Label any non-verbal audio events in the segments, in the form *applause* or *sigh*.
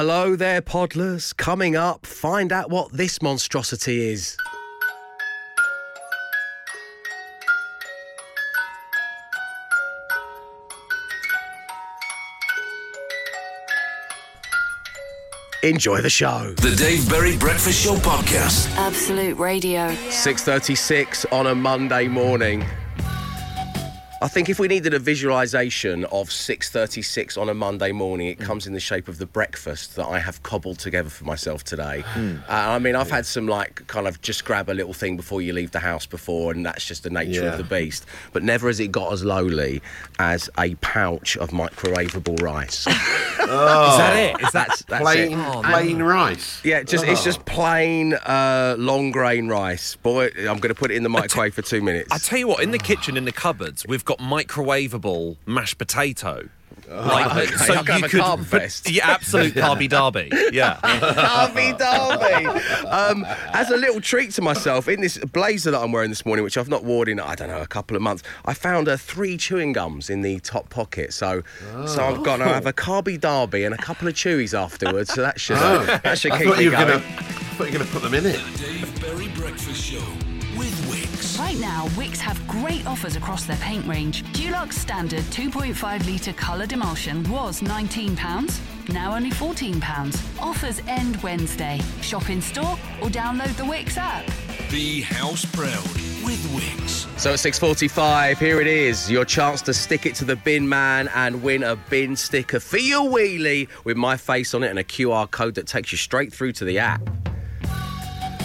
Hello there, Podlers. Coming up, find out what this monstrosity is. Enjoy the show. The Dave Berry Breakfast Show Podcast. Absolute Radio. 6:36 on a Monday morning. I think if we needed a visualization of 6:36 on a Monday morning, it comes in the shape of the breakfast that I have cobbled together for myself today. Uh, I mean, I've had some like kind of just grab a little thing before you leave the house before, and that's just the nature Yeah. of the beast. But never has it got as lowly as a pouch of microwavable rice. *laughs* Is that it? Is that That's that's plain, it. Oh, plain rice. Yeah, just it's Oh. just plain uh, long grain rice. Boy, I'm going to put it in the microwave for two minutes. I tell you what, in the kitchen, in the cupboards, we've got microwavable mashed potato. Like, okay. so Like you a could, carb fest. yeah, absolute *laughs* carby derby. Yeah, *laughs* Derby, Derby. Um, as a little treat to myself, in this blazer that I'm wearing this morning, which I've not worn in I don't know a couple of months, I found uh, three chewing gums in the top pocket. So, so I've got to have a carby derby and a couple of chewies afterwards. So that should uh, that should I keep thought me you were going. gonna, I thought you were gonna put them in it. Right now, Wickes have great offers across their paint range. Dulux Standard 2.5 litre coloured emulsion was £19, now only £14. Offers end Wednesday. Shop in store or download the Wickes app. Be house proud with Wickes. So at 6.45, here it is, your chance to stick it to the bin man and win a bin sticker for your wheelie with my face on it and a QR code that takes you straight through to the app.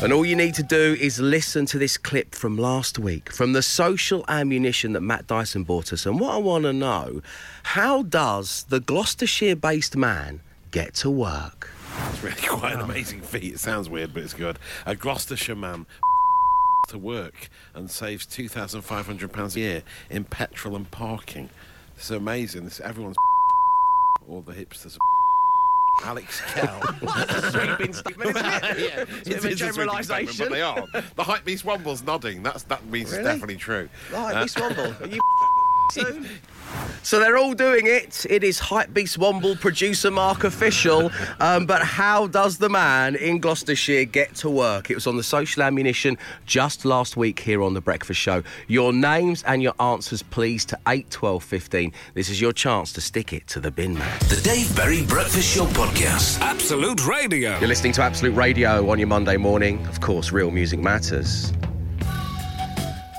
And all you need to do is listen to this clip from last week from the social ammunition that Matt Dyson bought us. And what I want to know, how does the Gloucestershire based man get to work? It's really quite an amazing feat. It sounds weird, but it's good. A Gloucestershire man *laughs* to work and saves two thousand five hundred pounds a year in petrol and parking. Is amazing. This everyone's *laughs* all the hipsters. Alex Kell. That's a sweeping statement, isn't it? *laughs* yeah, It's a bit a generalisation. but they are. The hype beast Womble's nodding. That's that means Really? it's definitely true. Right, Uh, Miss Womble, are you *laughs* *laughs* soon? So they're all doing it. It is Hypebeast Womble, producer Mark official. Um, but how does the man in Gloucestershire get to work? It was on the social ammunition just last week here on the Breakfast Show. Your names and your answers, please, to 8, 12, 15. This is your chance to stick it to the bin man. The Dave Berry Breakfast Show Podcast. Absolute Radio. You're listening to Absolute Radio on your Monday morning. Of course, real music matters.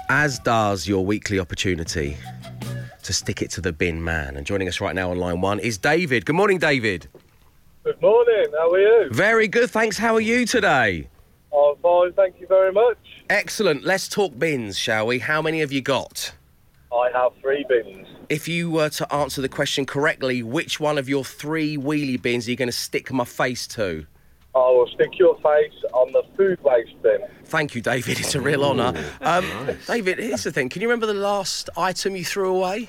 As does your weekly opportunity to stick it to the bin man. And joining us right now on line one is David. Good morning, David. Good morning. How are you? Very good, thanks. How are you today? I'm fine. Thank you very much. Excellent. Let's talk bins, shall we? How many have you got? I have three bins. If you were to answer the question correctly, which one of your three wheelie bins are you going to stick my face to? I will stick your face on the food waste bin. Thank you, David. It's a real honour. Um, David, here's the thing. Can you remember the last item you threw away?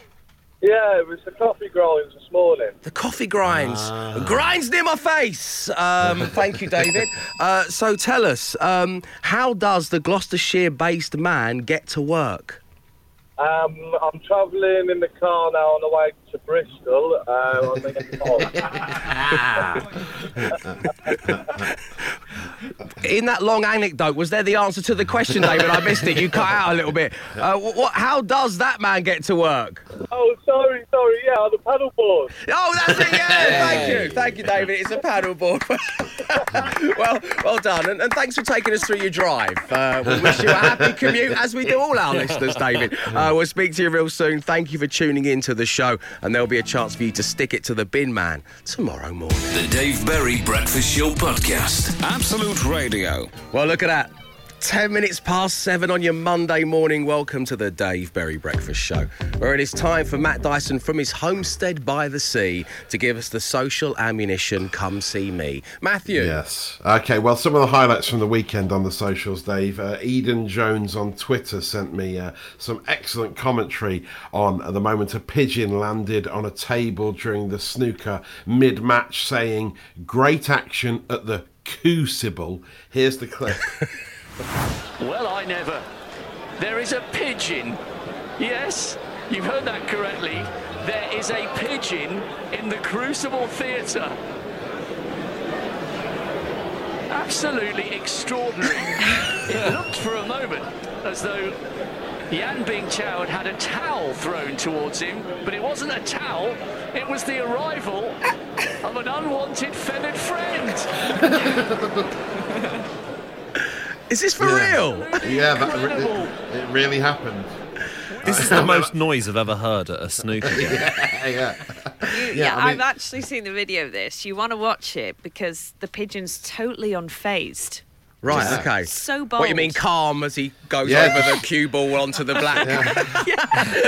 Yeah, it was the coffee grinds this morning. The coffee grinds. Grinds near my face. Um, *laughs* thank you, David. Uh, so tell us, um, how does the Gloucestershire based man get to work? Um, I'm travelling in the car now on the way to Bristol. Uh, on the In that long anecdote, was there the answer to the question, David? I missed it. You cut out a little bit. Uh, what, how does that man get to work? oh, sorry, sorry. Yeah, on the paddleboard. Oh, that's it. Yeah, thank you, thank you, David. It's a paddleboard. *laughs* well, well done, and, and thanks for taking us through your drive. Uh, we wish you a happy commute, as we do all our listeners, David. Uh, we'll speak to you real soon. Thank you for tuning in to the show, and there'll be a chance for you to stick it to the bin man tomorrow morning. The Dave Berry Breakfast Show Podcast. Absolute Radio. Well, look at that. 10 minutes past seven on your Monday morning. Welcome to the Dave Berry Breakfast Show, where it is time for Matt Dyson from his homestead by the sea to give us the social ammunition. Come see me. Matthew. Yes. Okay. Well, some of the highlights from the weekend on the socials, Dave. Uh, Eden Jones on Twitter sent me uh, some excellent commentary on uh, the moment a pigeon landed on a table during the snooker mid-match, saying, "Great action at the Crucible." Here's the clip. *laughs* Well, I never. There is a pigeon. Yes, you've heard that correctly. There is a pigeon in the Crucible Theatre. absolutely extraordinary. *laughs* it looked for a moment as though Yan Bingtao had had a towel thrown towards him, but it wasn't a towel, it was the arrival of an unwanted feathered friend. *laughs* Is this for real? Yeah, that, it, it really happened. This is the most noise I've ever heard at a snooker game. *laughs* yeah, yeah. You, Yeah, yeah, I mean- I've actually seen the video of this. You want to watch it because the pigeon's totally unfazed. Right, okay. So bold. What you mean, calm as he goes Yeah. over the cue ball onto the black? Yeah.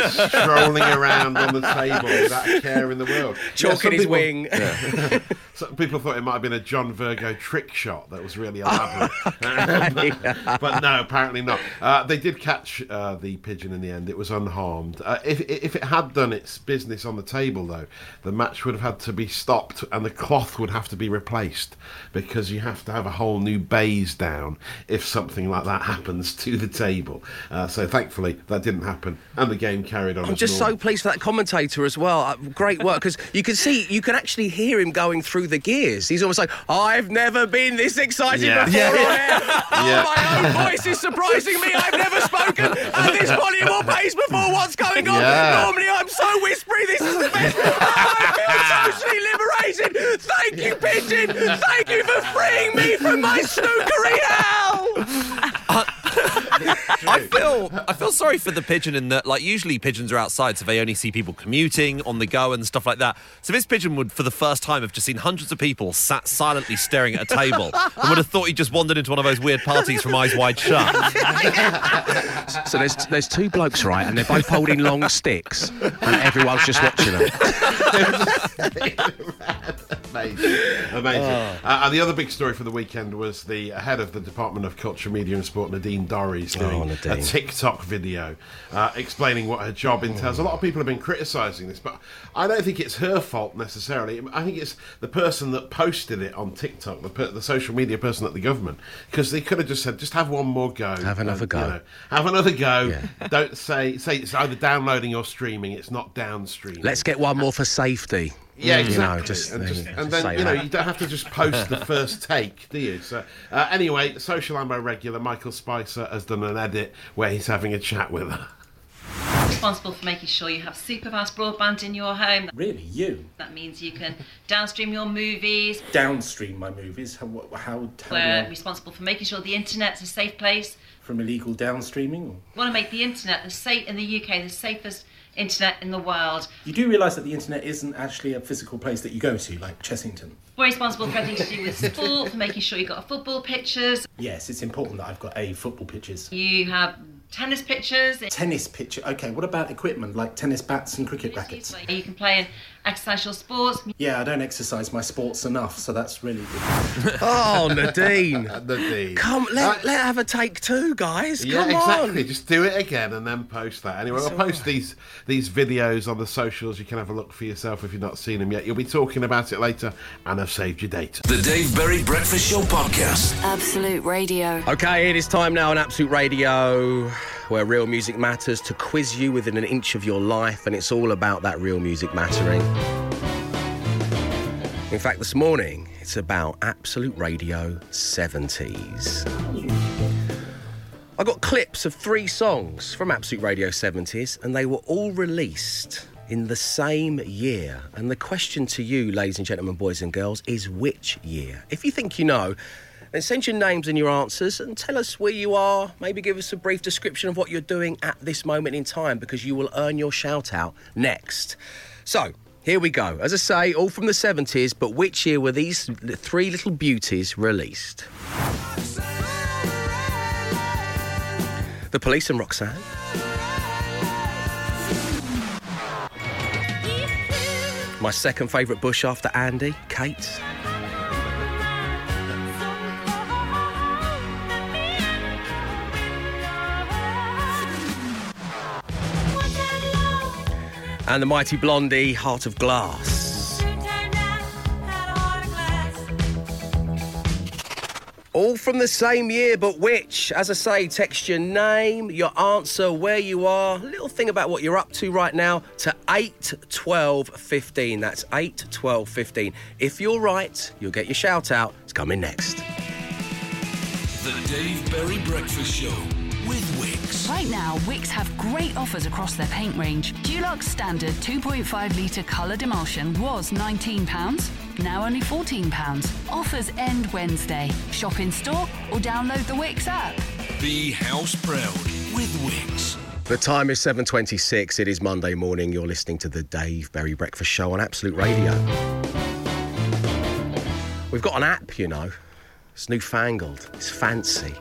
*laughs* Strolling around on the table without a care in the world. Yeah, Chalking some his people- wing. *laughs* Some people thought it might have been a John Virgo trick shot that was really *laughs* elaborate. but, but no, apparently not. Uh, they did catch uh, the pigeon in the end. It was unharmed. Uh, if, if it had done its business on the table, though, the match would have had to be stopped and the cloth would have to be replaced because you have to have a whole new baize down if something like that happens to the table. Uh, so thankfully, that didn't happen and the game carried on. I'm just normal. so pleased for that commentator as well. Uh, great work because you can see, you can actually hear him going through the gears. He's almost like, I've never been this excited Yeah. before. Yeah. on *laughs* air. Oh, Yeah. my own voice is surprising me. I've never spoken at *laughs* this volume or pace before. What's going on? Normally I'm so whispery. This is the best. *laughs* I feel socially liberated. Thank you, Pigeon. Thank you for freeing me from my snookery hell. *laughs* I feel I feel sorry for the pigeon in that like usually pigeons are outside, so they only see people commuting on the go and stuff like that. So this pigeon would, for the first time, have just seen hundreds of people sat silently staring at a table and would have thought he just wandered into one of those weird parties from Eyes Wide Shut. So there's there's two blokes, right, and they're both holding long sticks, and everyone's just watching them. Amazing. Amazing. Oh. Uh, and the other big story for the weekend was the head of the Department of Culture, Media and Sport, Nadine Dorries, doing Oh, Nadine. a TikTok video uh, explaining what her job entails. A lot of people have been criticising this, but I don't think it's her fault necessarily. I think it's the person that posted it on TikTok, the, per- the social media person at the government, because they could have just said, just have one more go. Have another and, go. you know, have another go. Don't say, say it's either downloading or streaming, it's not downstream. Let's get one more for safety. Yeah, You know, exactly. just- and, just, just and then say you know that. you don't have to just post the *laughs* first take, do you? So uh, anyway, social ammo regular Michael Spicer has done an edit where he's having a chat with her. responsible for making sure you have super fast broadband in your home. Really, you That means you can downstream your movies. downstream my movies. How how, how We're I, responsible for making sure the internet's a safe place. from illegal downstreaming? We want to make the internet the safe in the UK the safest internet in the world. You do realise that the internet isn't actually a physical place that you go to, like Chessington. We're responsible for everything to do with sport, for making sure you've got a football pictures. Yes, it's important that I've got a football pitches. You have tennis pictures. Tennis pitch. Okay, what about equipment like tennis bats and cricket rackets? You can play and exercise your sports. Yeah, I don't exercise my sports enough, so that's really good. *laughs* Oh, Nadine. *laughs* Nadine. Come, let, uh, let have a take two, guys. Yeah, Come exactly. on. Just do it again and then post that. Anyway, I'll post these these videos on the socials. You can have a look for yourself if you've not seen them yet. You'll be talking about it later, and I've saved your data. The Dave Berry Breakfast Show Podcast. Absolute Radio. Okay, it is time now on Absolute Radio, where real music matters, to quiz you within an inch of your life, and it's all about that real music mattering. In fact, this morning, it's about Absolute Radio 70s. I got clips of three songs from Absolute Radio 70s, and they were all released in the same year. And the question to you, ladies and gentlemen, boys and girls, is which year? If you think you know, then send your names and your answers and tell us where you are. Maybe give us a brief description of what you're doing at this moment in time because you will earn your shout out next. So, here we go. As I say, all from the 70s, but which year were these three little beauties released? The Police and Roxanne. My second favourite Bush after Andy, Kate. And the mighty Blondie, Heart of Glass. All from the same year, but which? As I say, text your name, your answer, where you are, little thing about what you're up to right now to 8 12 15. That's 8 12 15. If you're right, you'll get your shout out. It's coming next. The Dave Berry Breakfast Show. Right now, Wickes have great offers across their paint range. Dulux Standard 2.5 litre coloured emulsion was £19, now only £14. Offers end Wednesday. Shop in store or download the Wickes app. Be house proud with Wickes. The time is 7.26. It is Monday morning. You're listening to the Dave Berry Breakfast Show on Absolute Radio. We've got an app, you know. It's newfangled. It's fancy.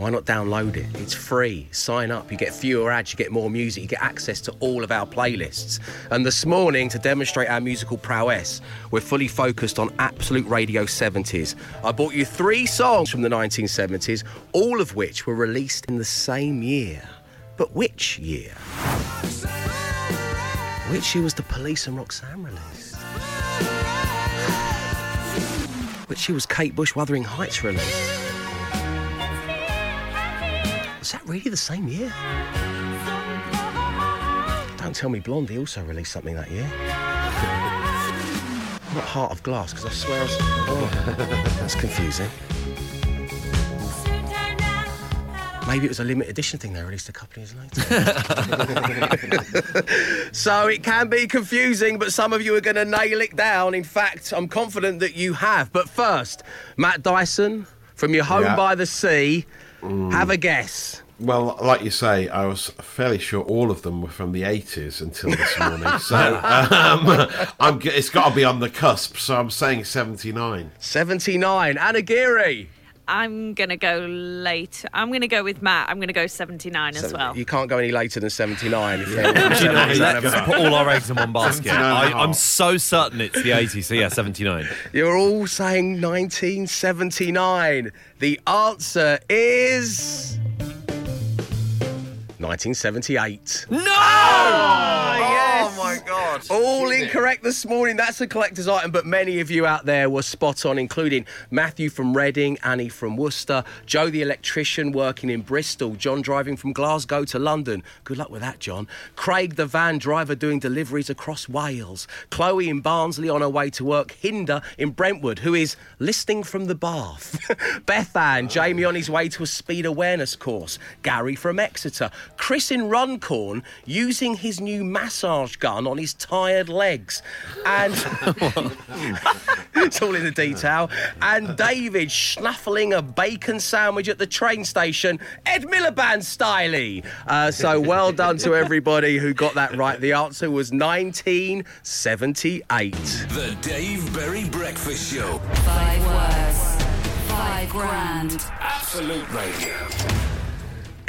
Why not download it? It's free. Sign up. You get fewer ads. You get more music. You get access to all of our playlists. And this morning, to demonstrate our musical prowess, we're fully focused on Absolute Radio 70s. I brought you three songs from the 1970s, all of which were released in the same year. But which year? Which year was the Police and Roxanne released? Which year was Kate Bush Wuthering Heights released? Was that really the same year? Don't tell me Blondie also released something that year. *laughs* Not Heart of Glass, because I swear I was... Oh, that's confusing. Maybe it was a limited edition thing they released a couple of years later. *laughs* so it can be confusing, but some of you are going to nail it down. In fact, I'm confident that you have. But first, Matt Dyson from your home Yeah. by the sea, have a guess. Well, like you say, I was fairly sure all of them were from the 80s until this morning. so *laughs* um, *laughs* I'm, it's got to be on the cusp. So I'm saying 79. 79. Anna Geary. I'm going to go late. I'm going to go with Matt. I'm going to go 79 as well. You can't go any later than 79. If *laughs* Do you know, let's *laughs* put all our eggs in one basket. 79 and a I, half. I'm so certain it's the 80s, so yeah, 79. you're all saying 1979. The answer is 1978. No! yes. Oh my god. All incorrect this morning. That's a collector's item, but many of you out there were spot on, including Matthew from Reading, Annie from Worcester, Joe the electrician working in Bristol, John driving from Glasgow to London. Good luck with that, John. Craig the van driver doing deliveries across Wales. Chloe in Barnsley on her way to work. Hinder in Brentwood, who is listening from the bath. *laughs* Beth Ann, oh. Jamie on his way to a speed awareness course. Gary from Exeter. Chris in Runcorn using his new massage gun on his tired legs. And *laughs* it's all in the detail. And David schnuffling a bacon sandwich at the train station, Ed Miliband styley. Uh, so well done to everybody who got that right. The answer was 1978. The Dave Berry Breakfast Show. Five words, five grand. Absolute Radio.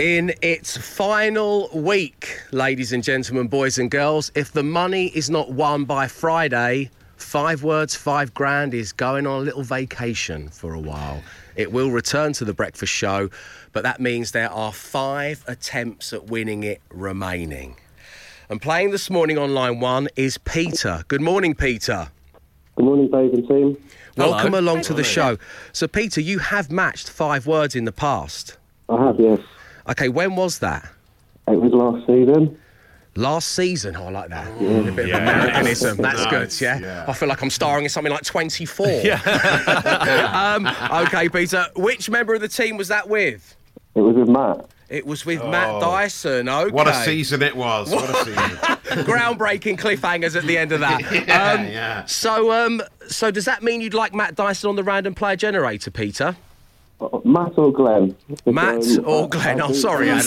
In its final week, ladies and gentlemen, boys and girls, if the money is not won by Friday, five words, five grand is going on a little vacation for a while. It will return to the breakfast show, but that means there are five attempts at winning it remaining. And playing this morning on line one is Peter. Good morning, Peter. Good morning, Dave and team. Welcome along to the show. So, Peter, you have matched five words in the past. I have, yes. Okay, when was that? It was last season. Last season, oh, I like that. A bit of Americanism. That's good, yeah? yeah. I feel like I'm starring in something like 24. *laughs* *laughs* um, okay, Peter. Which member of the team was that with? It was with Matt. It was with Matt Dyson. Okay. Oh. What a season it was. What a season. *laughs* Groundbreaking cliffhangers at the end of that. Yeah, um, yeah. So, um, so does that mean you'd like Matt Dyson on the random player generator, Peter? Uh, Matt or Glenn? Matt Um, or *laughs* I- Glenn? I I'm think- sorry, Anna.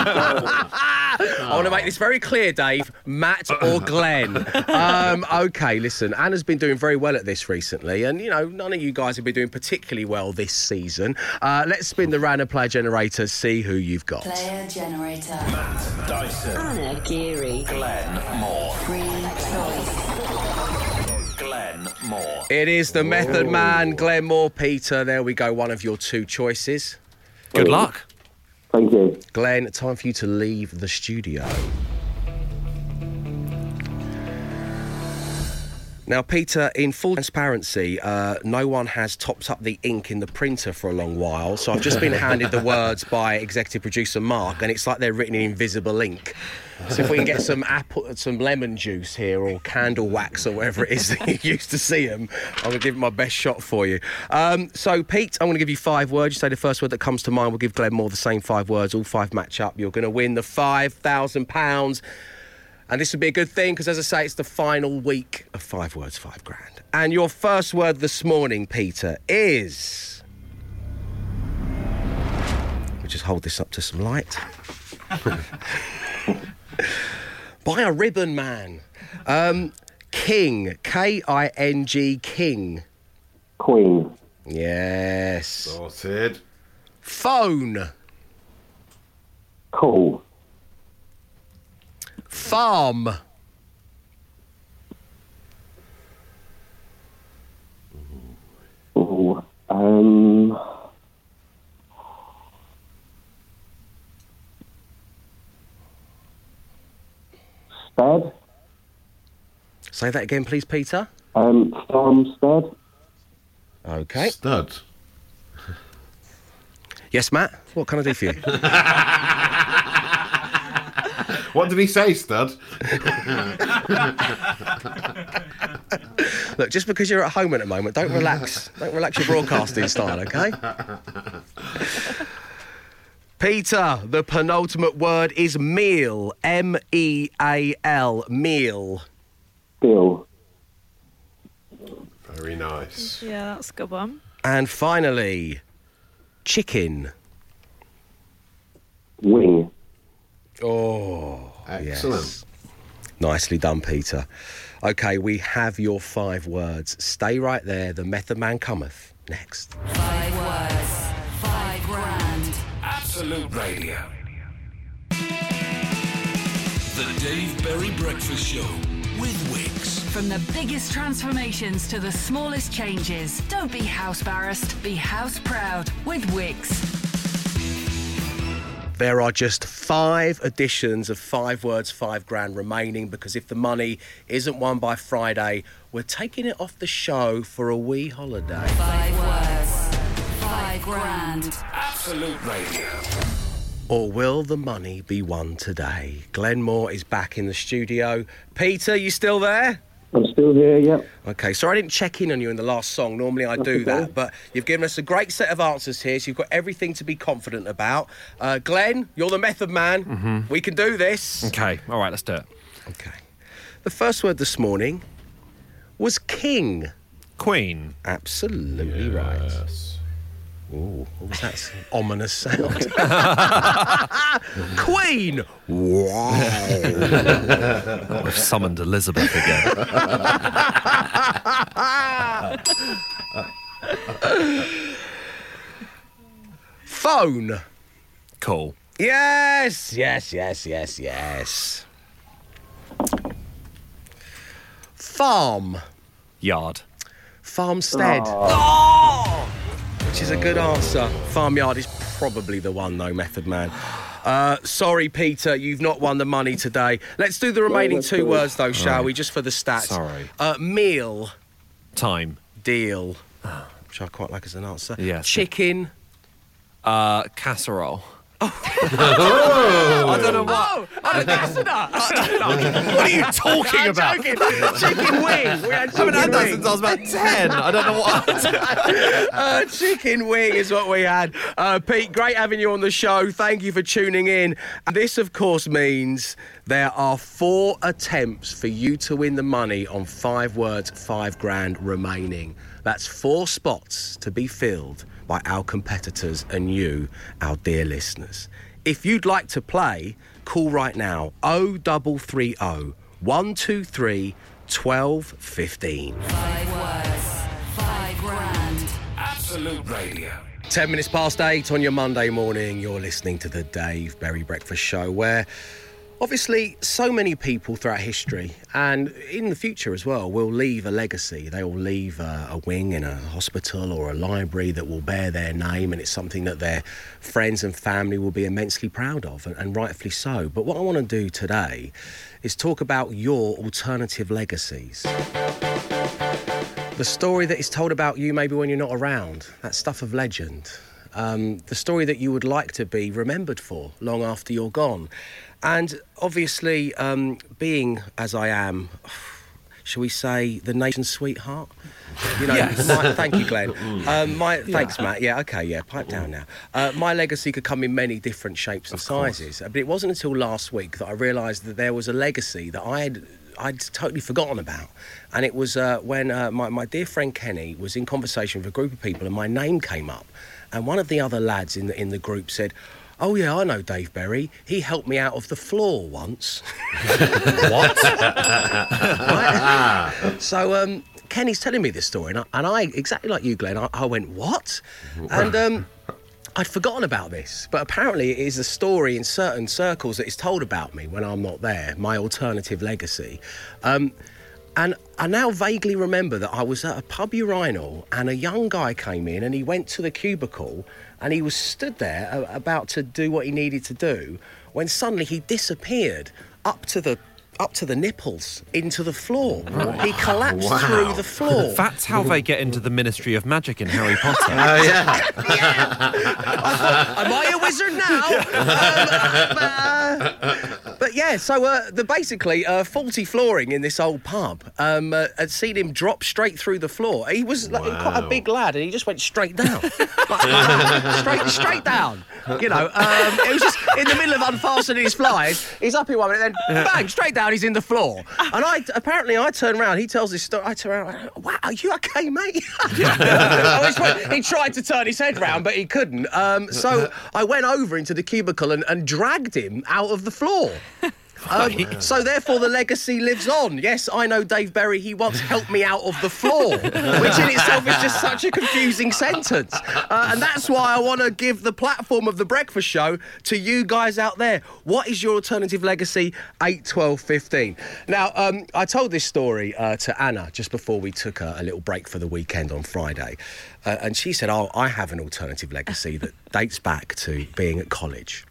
I- I want to make this very clear, Dave. Matt or Glenn? Um, okay, listen. Anna's been doing very well at this recently, and you know none of you guys have been doing particularly well this season. Uh, let's spin the random player generator, see who you've got. Player generator. Matt Dyson. Anna Geary. Glenn Moore. Moore. It is the Method Man, Glenn Moore, Peter. There we go. One of your two choices. Good luck. Thank you. Glenn, time for you to leave the studio. Now, Peter, in full transparency, uh, no one has topped up the ink in the printer for a long while, so I've just been *laughs* handed the words by executive producer Mark, and it's like they're written in invisible ink. *laughs* So if we can get some apple, some lemon juice here, or candle wax, or whatever it is that you used to see them, I'm going to give it my best shot for you. Um, so, Pete, I'm going to give you five words. You say the first word that comes to mind. We'll give Glenn Moore the same five words. All five match up. You're going to win the five thousand pounds. And this would be a good thing because, as I say, it's the final week of Five Words, Five Grand. And your first word this morning, Peter, is. We'll just hold this up to some light. *laughs* *laughs* *laughs* Buy a ribbon, man. Um, King, K I N G, King. Queen. Yes. Sorted. Phone, Cool. farm, Ooh. Um. Stead. Say that again, please, Peter. Um. Farmstead. Okay. Stud. Yes, Matt. What can I do for you? *laughs* What did he say, Stud? Look, just because you're at home at the moment, don't relax. don't relax your broadcasting style, okay? Peter, the penultimate word is meal. M E A L. Meal. Bill. Very nice. Yeah, that's a good one. And finally, chicken. Wing. Oh, Excellent. yes. Nicely done, Peter. Okay, we have your five words. Stay right there. The Method Man cometh next. Five words, five grand. Absolute Radio. The Dave Berry Breakfast Show with Wickes. From the biggest transformations to the smallest changes, don't be house embarrassed, be house proud with Wickes. There are just five editions of Five Words, Five Grand remaining because if the money isn't won by Friday, we're taking it off the show for a wee holiday. Five words, five grand. Absolute Radio. Or will the money be won today? Glenn Moore is back in the studio. Peter, you still there? I'm still here. Yep. Okay, sorry I didn't check in on you in the last song. Normally I do okay. that, but you've given us a great set of answers here, so you've got everything to be confident about. Uh, Glenn, you're the method man. We can do this. Okay, all right, let's do it. Okay. The first word this morning was king. Queen. Absolutely right. Ooh, what was that ominous sound? *laughs* *laughs* Queen. Wow. We've summoned Elizabeth again. *laughs* Phone. cool. Yes, yes, yes, yes, yes. Farm. Yard. Farmstead. Oh! oh! Which is a good answer. Farmyard is probably the one, though, Method Man. Uh, sorry, Peter, you've not won the money today. Let's do the remaining two words, though, shall right. we? Just for the stats. Sorry. Uh, meal, Time. deal, which I quite like as an answer. Yes. Chicken. Uh, casserole. *laughs* I don't know what. Oh, that's *laughs* enough. What are you talking I'm about? joking. *laughs* Chicken wing. We had I haven't chicken had that wing. since I was about 10. I don't know what. uh, chicken wing is what we had. Uh, Pete, great having you on the show. Thank you for tuning in. This, of course, means there are four attempts for you to win the money on five words, five grand remaining. That's four spots to be filled by our competitors and you, our dear listeners. If you'd like to play, call right now 0330 123 1215. Five words, five grand. Absolute Radio. 10 minutes past eight on your Monday morning, you're listening to the Dave Berry Breakfast Show, where obviously so many people throughout history and in the future as well will leave a legacy. They will leave a, a wing in a hospital or a library that will bear their name, and it's something that their friends and family will be immensely proud of, and, and rightfully so. But what I want to do today is talk about your alternative legacies. The story that is told about you maybe when you're not around. That stuff of legend. Um, the story that you would like to be remembered for long after you're gone. And obviously, um, being as I am, shall we say, the nation's sweetheart? You know, Yes. my- thank you, Glenn. *laughs* Um, my thanks, Matt. Yeah, okay, yeah, pipe down now. Uh, my legacy could come in many different shapes and sizes, but it wasn't until last week that I realised that there was a legacy that I had. I'd totally forgotten about, and it was uh, when uh, my, my dear friend Kenny was in conversation with a group of people, and my name came up, and one of the other lads in the in the group said, "Oh yeah, I know Dave Berry. He helped me out of the floor once." *laughs* What? So um, Kenny's telling me this story, and I, and I exactly like you, Glenn. I, I went, "What?" And um, I'd forgotten about this, but apparently it is a story in certain circles that is told about me when I'm not there. My alternative legacy. Um, and I now vaguely remember that I was at a pub urinal and a young guy came in and he went to the cubicle and he was stood there about to do what he needed to do when suddenly he disappeared up to the up to the nipples into the floor. He collapsed Wow. through the floor. *laughs* That's how they get into the Ministry of Magic in Harry Potter. *laughs* Oh, yeah. Am I a wizard now? *laughs* Um, uh, but yeah, so uh, the basically uh, faulty flooring in this old pub um, uh, had seen him drop straight through the floor. He was like, quite a big lad, and he just went straight down, Like- like, straight straight down. You know, um, it was just in the middle of unfastening his flies. He's up in one minute, then bang, straight down. He's in the floor. *laughs* And I apparently I turn around. He tells this story. I turn around. I wow, are you okay, mate? *laughs* I he tried to turn his head round, but he couldn't. Um, so *laughs* I went over into the cubicle and, and dragged him out of the floor. Um, so therefore, the legacy lives on. Yes, I know Dave Berry. He once helped me out of the floor, which in itself is just such a confusing sentence. Uh, and that's why I want to give the platform of the Breakfast Show to you guys out there. What is your alternative legacy? 8, 12, 15. Now, um, I told this story uh, to Anna just before we took a, a little break for the weekend on Friday, uh, and she said, "Oh, I have an alternative legacy that dates back to being at college."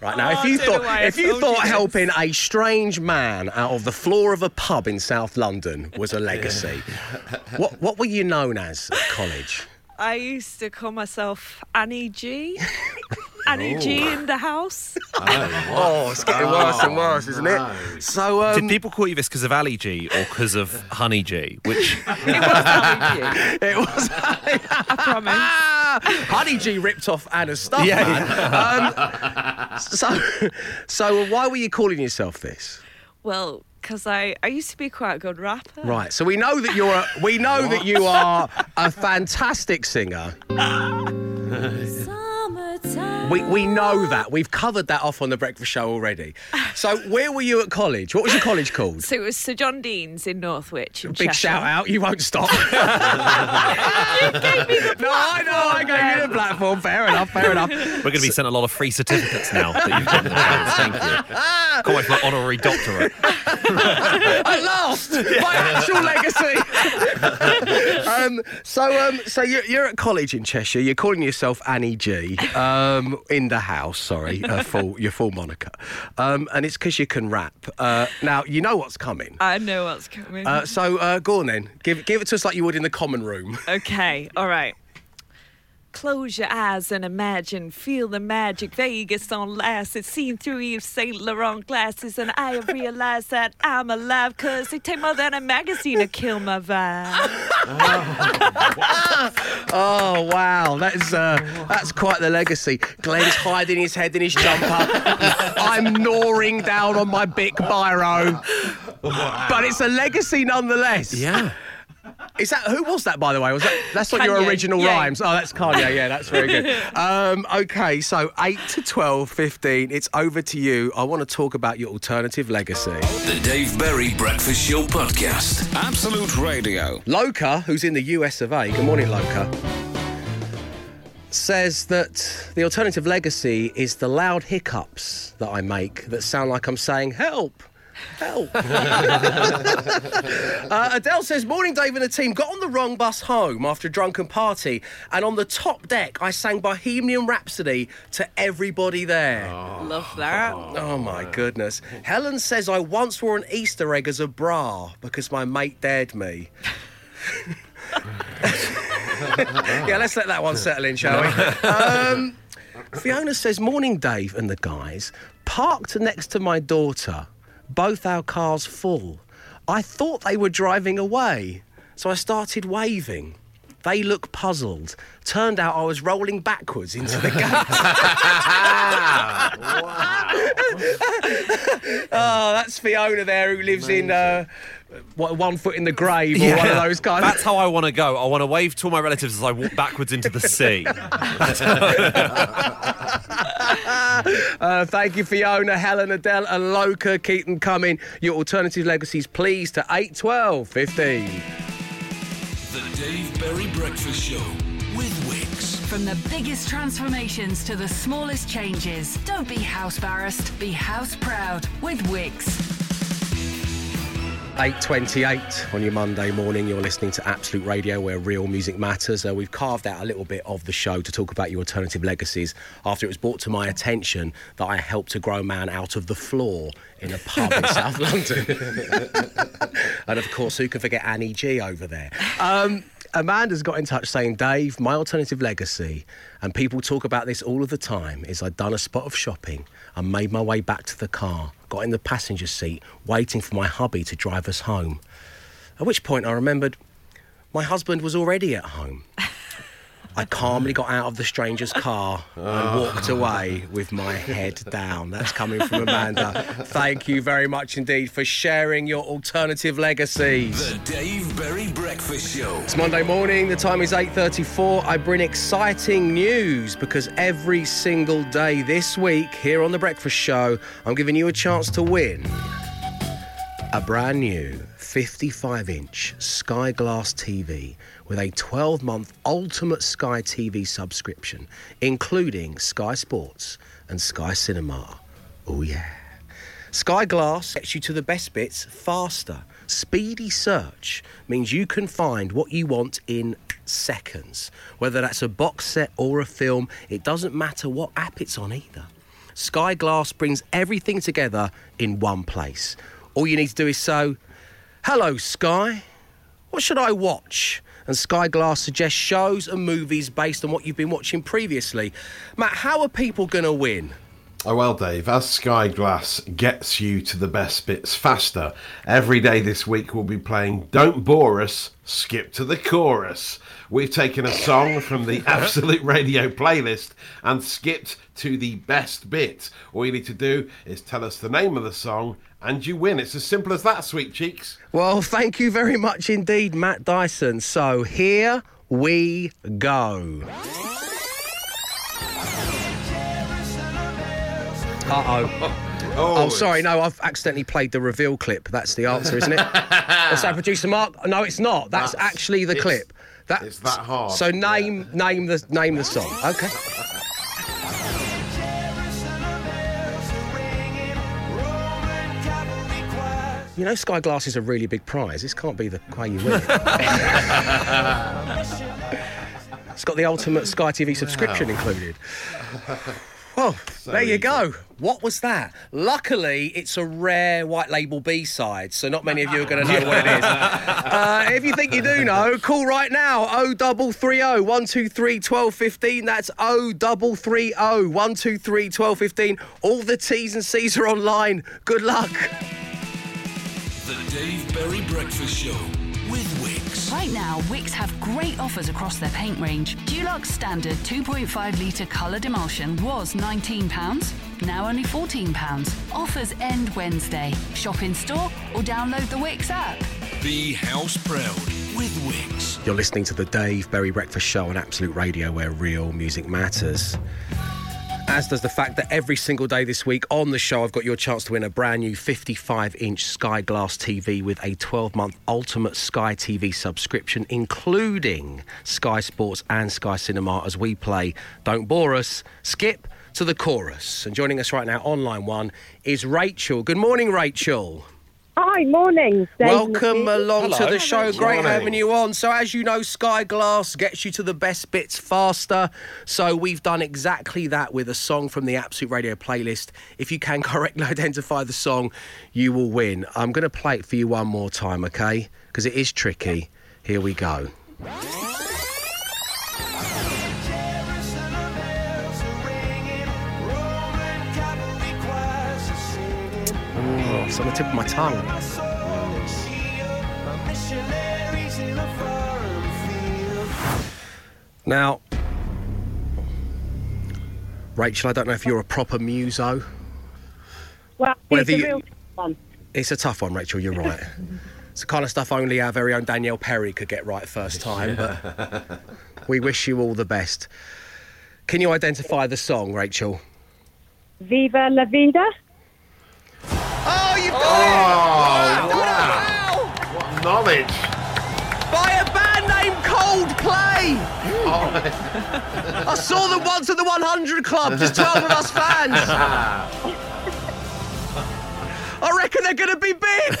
Right now, Oh, if you thought if you thought helping a strange man out of the floor of a pub in South London was a legacy, *laughs* what what were you known as at college? I used to call myself Annie G. *laughs* Annie G in the house. *laughs* Oh, it's getting worse and worse, isn't it? So, um, Did people call you this because of Ali G or because of Honey G? Which *laughs* It was Annie G. it was I promise. Honey G ripped off Anna's stuff, Yeah, man. Um, so, so why were you calling yourself this? Well, because I, I used to be quite a good rapper. Right. So we know that you're a, we know that you are a fantastic singer. *laughs* *laughs* We, we know that. We've covered that off on the breakfast show already. So where were you at college? What was your college called? So it was Sir John Deane's in Northwich. In Big Cheshire. shout out. You won't stop. *laughs* no, I know. I gave you the platform. Fair enough. Fair enough. we're going to be sent a lot of free certificates now that you've done the shows. Thank you. Can't wait for my honorary doctorate. *laughs* At last, my actual legacy. Um, so, um, so you're, you're at college in Cheshire. You're calling yourself Annie G. Um, in the house. Sorry, uh, full your full moniker. Um, and it's because you can rap. Uh, now you know what's coming. I know what's coming. Uh, so uh, go on then. Give give it to us like you would in the common room. Okay, all right. Close your eyes and imagine, feel the magic. Vegas on last. It's seen through Yves Saint Laurent glasses, and I have realized that I'm alive. Cause they take more than a magazine to kill my vibe. *laughs* Oh wow, that's uh, that's quite the legacy. Glenn's hiding his head in his jumper. *laughs* I'm gnawing down on my Bic biro, but it's a legacy nonetheless. Yeah. Is that who was that by the way? Was that that's not your original yeah. rhymes? Oh, that's Kanye. Yeah, that's very good. *laughs* Um, okay, so eight to 12, 15. It's over to you. I want to talk about your alternative legacy. The Dave Berry Breakfast Show Podcast. Absolute Radio. Loka, who's in the US of A, good morning, Loka, says that the alternative legacy is the loud hiccups that I make that sound like I'm saying help. Help. *laughs* uh, Adele says, Morning, Dave and the team. Got on the wrong bus home after a drunken party, and on the top deck, I sang Bohemian Rhapsody to everybody there. Love that. Oh my goodness. Helen says I once wore an Easter egg as a bra because my mate dared me. *laughs* yeah, let's let that one settle in, shall we? Um, Fiona says, Morning, Dave and the guys. Parked next to my daughter, both our cars full. I thought they were driving away, so I started waving. They look puzzled. Turned out I was rolling backwards into the *laughs* gate. oh, that's Fiona there who lives in uh, what, one foot in the grave or one of those kind. That's how I want to go. I want to wave to all my relatives as I walk backwards into the sea. *laughs* *laughs* Uh, thank you, Fiona, Helen, Adele, and Loka. Keep coming. Your alternative legacies, please, to 8, 12, 15. The Dave Berry Breakfast Show with Wickes. From the biggest transformations to the smallest changes, don't be house embarrassed, be house proud with Wickes. 8.28 on your Monday morning. You're listening to Absolute Radio, where real music matters. Uh, we've carved out a little bit of the show to talk about your alternative legacies after it was brought to my attention that I helped a man out of the floor in a pub in *laughs* South London. *laughs* and of course, who can forget Annie G over there? Um, Amanda's got in touch saying, Dave, my alternative legacy, and people talk about this all of the time, is I'd done a spot of shopping and made my way back to the car, got in the passenger seat, waiting for my hubby to drive us home. At which point I remembered my husband was already at home. *laughs* I calmly got out of the stranger's car and ah. walked away with my head down. That's coming from Amanda. Thank you very much indeed for sharing your alternative legacies. The Dave Berry Breakfast Show. It's Monday morning. The time is 8:34. I bring exciting news because every single day this week here on the Breakfast Show, I'm giving you a chance to win a brand new 55-inch Sky Glass TV with a 12-month Ultimate Sky TV subscription, including Sky Sports and Sky Cinema. Oh yeah. Sky Glass gets you to the best bits faster. Speedy search means you can find what you want in seconds. Whether that's a box set or a film, it doesn't matter what app it's on either. Sky Glass brings everything together in one place. All you need to do is so, hello Sky, what should I watch? And Sky Glass suggests shows and movies based on what you've been watching previously. Matt, how are people going to win? Oh, well, Dave, as Sky Glass gets you to the best bits faster, every day this week we'll be playing Don't Bore Us, Skip to the Chorus. We've taken a song from the *laughs* Absolute Radio playlist and skipped to the best bit. All you need to do is tell us the name of the song and you win. It's as simple as that, sweet cheeks. Well, thank you very much indeed, Matt Dyson. So here we go. Uh oh. *laughs* Oh, oh, sorry, no, I've accidentally played the reveal clip. That's the answer, isn't it? *laughs* What's that, producer Mark? No, it's not. That's, That's- actually the it's- clip. That, it's that hard. So name name the name the song. *laughs* Okay. You know, Sky Glass is a really big prize. This can't be the way you win it. *laughs* it's got the ultimate Sky TV subscription included. *laughs* Oh, there you go. What was that? Luckily, it's a rare white label B side, so not many of you are going to know what it is. *laughs* Uh, if you think you do know, call right now 0330 123 1215. That's 0330 123 1215. All the T's and C's are online. Good luck. The Dave Berry Breakfast Show with Wickes. Right now, Wickes have great offers across their paint range. Dulux Standard 2.5 litre coloured emulsion was £19, now only £14. Offers end Wednesday. Shop in store or download the Wickes app. Be house proud with Wickes. You're listening to the Dave Berry Breakfast Show on Absolute Radio, where real music matters. As does the fact that every single day this week on the show, I've got your chance to win a brand new 55 inch Sky Glass TV with a 12 month Ultimate Sky TV subscription, including Sky Sports and Sky Cinema, as we play Don't Bore Us, Skip to the Chorus. And joining us right now on line one is Rachel. Good morning, Rachel. Hi, morning. Dave Welcome McGee. along to the show. Great Morning. having you on. So, as you know, Sky Glass gets you to the best bits faster. So, we've done exactly that with a song from the Absolute Radio playlist. If you can *laughs* correctly identify the song, you will win. I'm going to play it for you one more time, okay? Because it is tricky. Here we go. It's on the tip of my tongue. Now, Rachel, I don't know if you're a proper muso. Well, Whether it's a you- real one. It's a tough one, Rachel, you're right. *laughs* it's the kind of stuff only our very own Danielle Perry could get right first time, but *laughs* we wish you all the best. Can you identify the song, Rachel? Viva la vida. Oh, you got Oh, wow. What knowledge. By a band named Coldplay! Oh. I saw them once at the 100 Club, just 12 of us fans. *laughs* I reckon they're going to be big.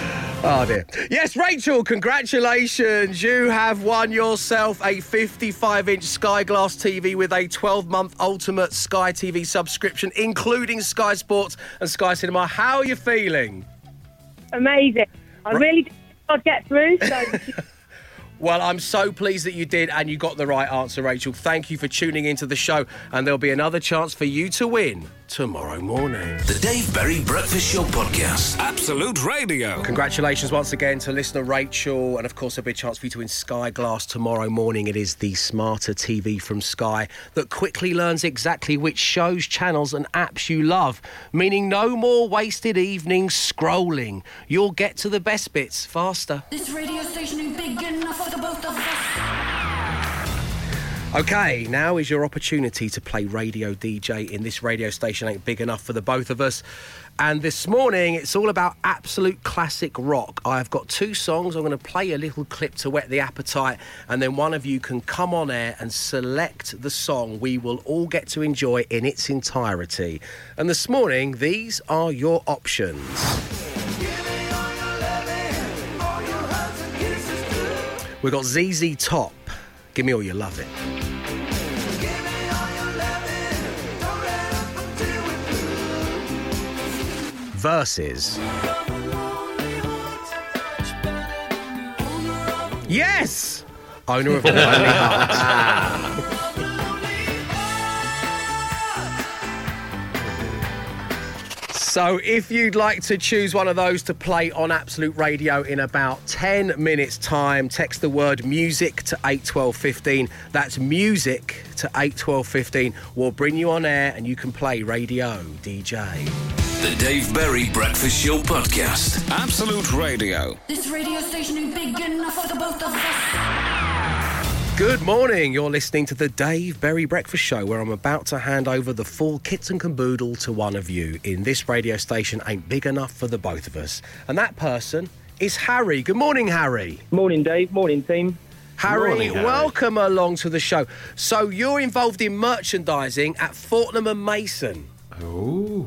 *laughs* oh dear. Yes, Rachel, congratulations. You have won yourself a 55 inch Sky Glass TV with a 12 month ultimate Sky TV subscription, including Sky Sports and Sky Cinema. How are you feeling? Amazing. I really did not get through, so *laughs* Well, I'm so pleased that you did and you got the right answer, Rachel. Thank you for tuning into the show, and there'll be another chance for you to win tomorrow morning. The Dave Berry Breakfast Show Podcast. Absolute Radio. Congratulations once again to listener Rachel, and of course, there'll be a chance for you to win Sky Glass tomorrow morning. It is the smarter TV from Sky that quickly learns exactly which shows, channels, and apps you love, meaning no more wasted evenings scrolling. You'll get to the best bits faster. This radio station Okay, now is your opportunity to play radio DJ in this radio station ain't big enough for the both of us. And this morning it's all about absolute classic rock. I've got two songs. I'm going to play a little clip to whet the appetite, and then one of you can come on air and select the song we will all get to enjoy in its entirety. And this morning, these are your options. We've got ZZ Top. Give me all your love Versus. Yes! Owner of the Lonely Heart. *laughs* So, if you'd like to choose one of those to play on Absolute Radio in about 10 minutes' time, text the word music to 81215. That's music to 81215. We'll bring you on air and you can play radio DJ. The Dave Berry Breakfast Show Podcast. Absolute Radio. This radio station ain't big enough for the both of us. Good morning. You're listening to the Dave Berry Breakfast Show, where I'm about to hand over the full kits and caboodle to one of you. In this radio station, ain't big enough for the both of us, and that person is Harry. Good morning, Harry. Morning, Dave. Morning, team. Harry, Morning, Harry. welcome along to the show. So you're involved in merchandising at Fortnum and Mason. Oh.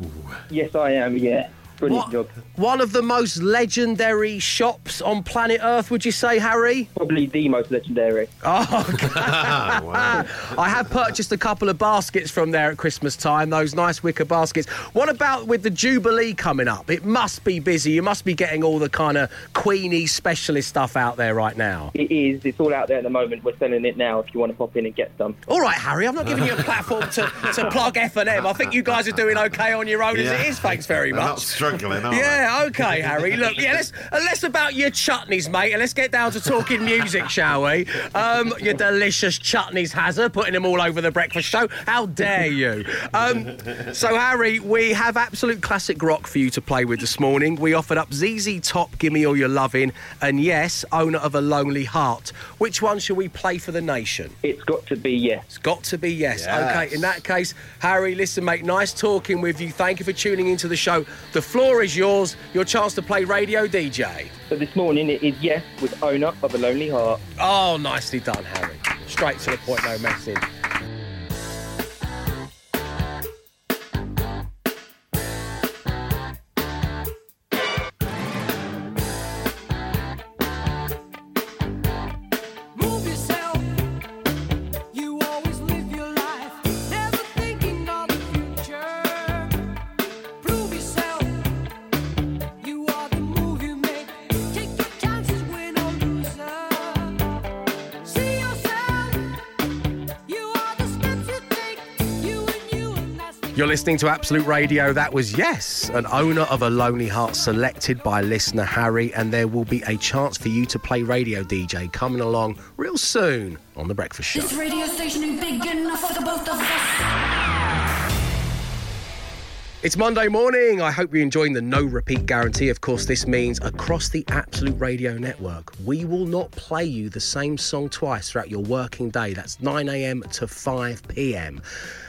Yes, I am. Yeah, brilliant What- job. One of the most legendary shops on planet Earth, would you say, Harry? Probably the most legendary. *laughs* Oh, *laughs* wow. I have purchased a couple of baskets from there at Christmas time, those nice wicker baskets. What about with the Jubilee coming up? It must be busy. You must be getting all the kind of Queenie specialist stuff out there right now. It is. It's all out there at the moment. We're selling it now. If you want to pop in and get some. All right, Harry, I'm not giving you a platform to, to *laughs* plug F&M. I think you guys are doing okay on your own as it is, thanks very much. Not struggling, are they? Yeah, okay, Harry. Look, yeah, let's uh, less about your chutneys, mate, and let's get down to talking music, shall we? Um, your delicious chutneys, Hazard, putting them all over the breakfast show. How dare you? Um, so, Harry, we have absolute classic rock for you to play with this morning. We offered up ZZ Top, Give Me All Your Lovin', and yes, owner of a Lonely Heart. Which one shall we play for the nation? It's got to be yes. It's got to be yes. Yes. Okay, in that case, Harry, listen, mate, nice talking with you. Thank you for tuning into the show. The floor is yours. Your chance to play radio DJ. So this morning it is yes with owner of a lonely heart. Oh, nicely done, Harry. Straight to the point, no messing. Listening to Absolute Radio. That was Yes, an owner of a Lonely Heart selected by listener Harry, and there will be a chance for you to play radio DJ coming along real soon on The Breakfast Show. This radio station big enough for the both of us. It's Monday morning. I hope you're enjoying the no repeat guarantee. Of course, this means across the Absolute Radio network, we will not play you the same song twice throughout your working day. That's 9am to 5pm.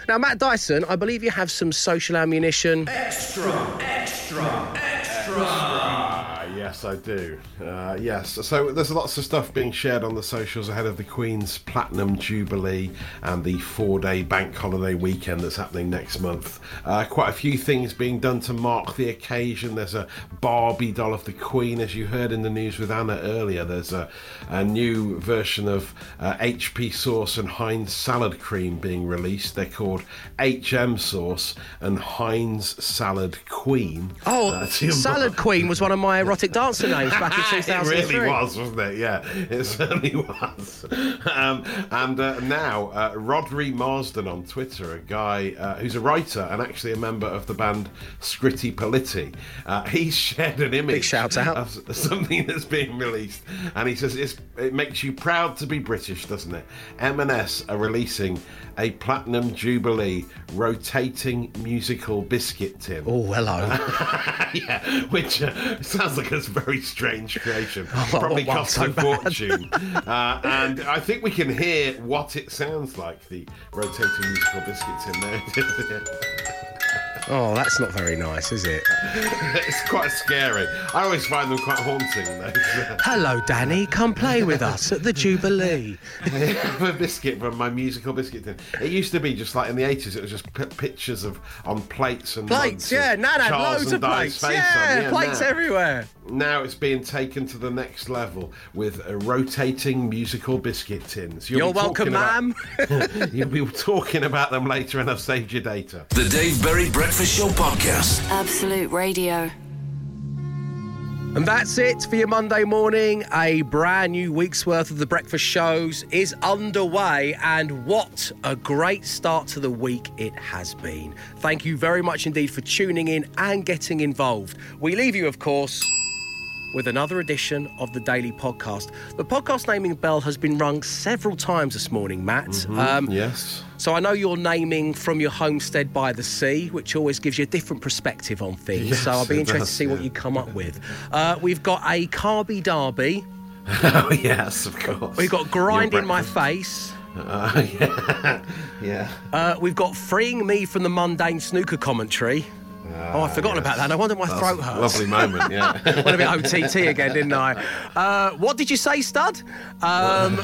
Now, Matt Dyson, I believe you have some social ammunition. Extra, extra, extra. Yes, I do. Uh, yes, so there's lots of stuff being shared on the socials ahead of the Queen's Platinum Jubilee and the four-day bank holiday weekend that's happening next month. Uh, quite a few things being done to mark the occasion. There's a Barbie doll of the Queen, as you heard in the news with Anna earlier. There's a, a new version of uh, HP sauce and Heinz salad cream being released. They're called HM sauce and Heinz salad queen. Oh, Uh, *laughs* Salad Queen was one of my erotic dancer names back in 2003. *laughs* it really was, wasn't it? Yeah, *laughs* it certainly was. Um, and uh, now, uh, Rhodri Marsden on Twitter, a guy uh, who's a writer and actually a member of the band Scritti Politti, uh, he's *laughs* shared an image Big shout out. of something that's being released, and he says it's, it makes you proud to be British, doesn't it? M&S are releasing a platinum jubilee rotating musical biscuit tin. Oh, hello. yeah, which uh, sounds like a very strange creation. *laughs* Oh, Probably well, cost so a fortune. *laughs* uh, and I think we can hear what it sounds like, the rotating musical biscuits in there. *laughs* Oh, that's not very nice, is it? it's quite scary. I always find them quite haunting. Though. Hello, Danny. Come play with us at the Jubilee. A biscuit from my musical biscuit tin. It used to be just like in the 80s, it was just p- pictures of on plates and Plates, yeah. Nan had loads of plates. face Yeah, plates now- everywhere. Now it's being taken to the next level with rotating musical biscuit tins. You'll You're welcome, about- *laughs* You'll be talking about them later, and I've saved your data. The Dave Berry Breakfast Show Podcast. Absolute Radio. And that's it for your Monday morning. A brand new week's worth of the breakfast shows is underway, and what a great start to the week it has been. Thank you very much indeed for tuning in and getting involved. We leave you, of course, with another edition of the Daily Podcast. The podcast naming bell has been rung several times this morning, Matt. Um, yes. So I know you're naming from your homestead by the sea, which always gives you a different perspective on things. so I'll be interested does, to see what you come up with. Uh, we've got a Carby Derby. *laughs* oh, yes, of course. We've got Grind in My Face. Uh, *laughs* yeah. yeah. Uh, we've got Freeing Me from the Mundane Snooker Commentary. Oh, I've forgotten about that. No wonder my That's throat hurts. lovely moment, yeah. *laughs* Went a bit OTT again, didn't I? Uh, what did you say, stud? *laughs* Um,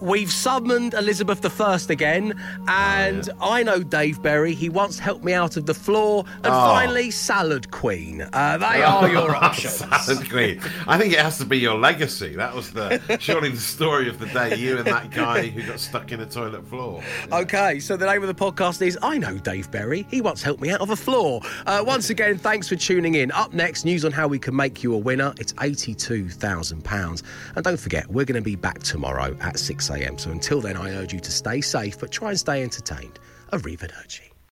we've summoned Elizabeth I again, and I know Dave Berry. He once helped me out of the floor. And Oh. finally, Salad Queen. Uh, they are your *laughs* options. Salad Queen. I think it has to be your legacy. That was the surely the story of the day. You and that guy who got stuck in a toilet floor. Okay, so the name of the podcast is I Know Dave Berry. He once helped me out of a floor. Uh, once again, thanks for tuning in. Up next, news on how we can make you a winner. It's £82,000. And don't forget, we're going to be back tomorrow at 6am. So until then, I urge you to stay safe, but try and stay entertained. Arrivederci.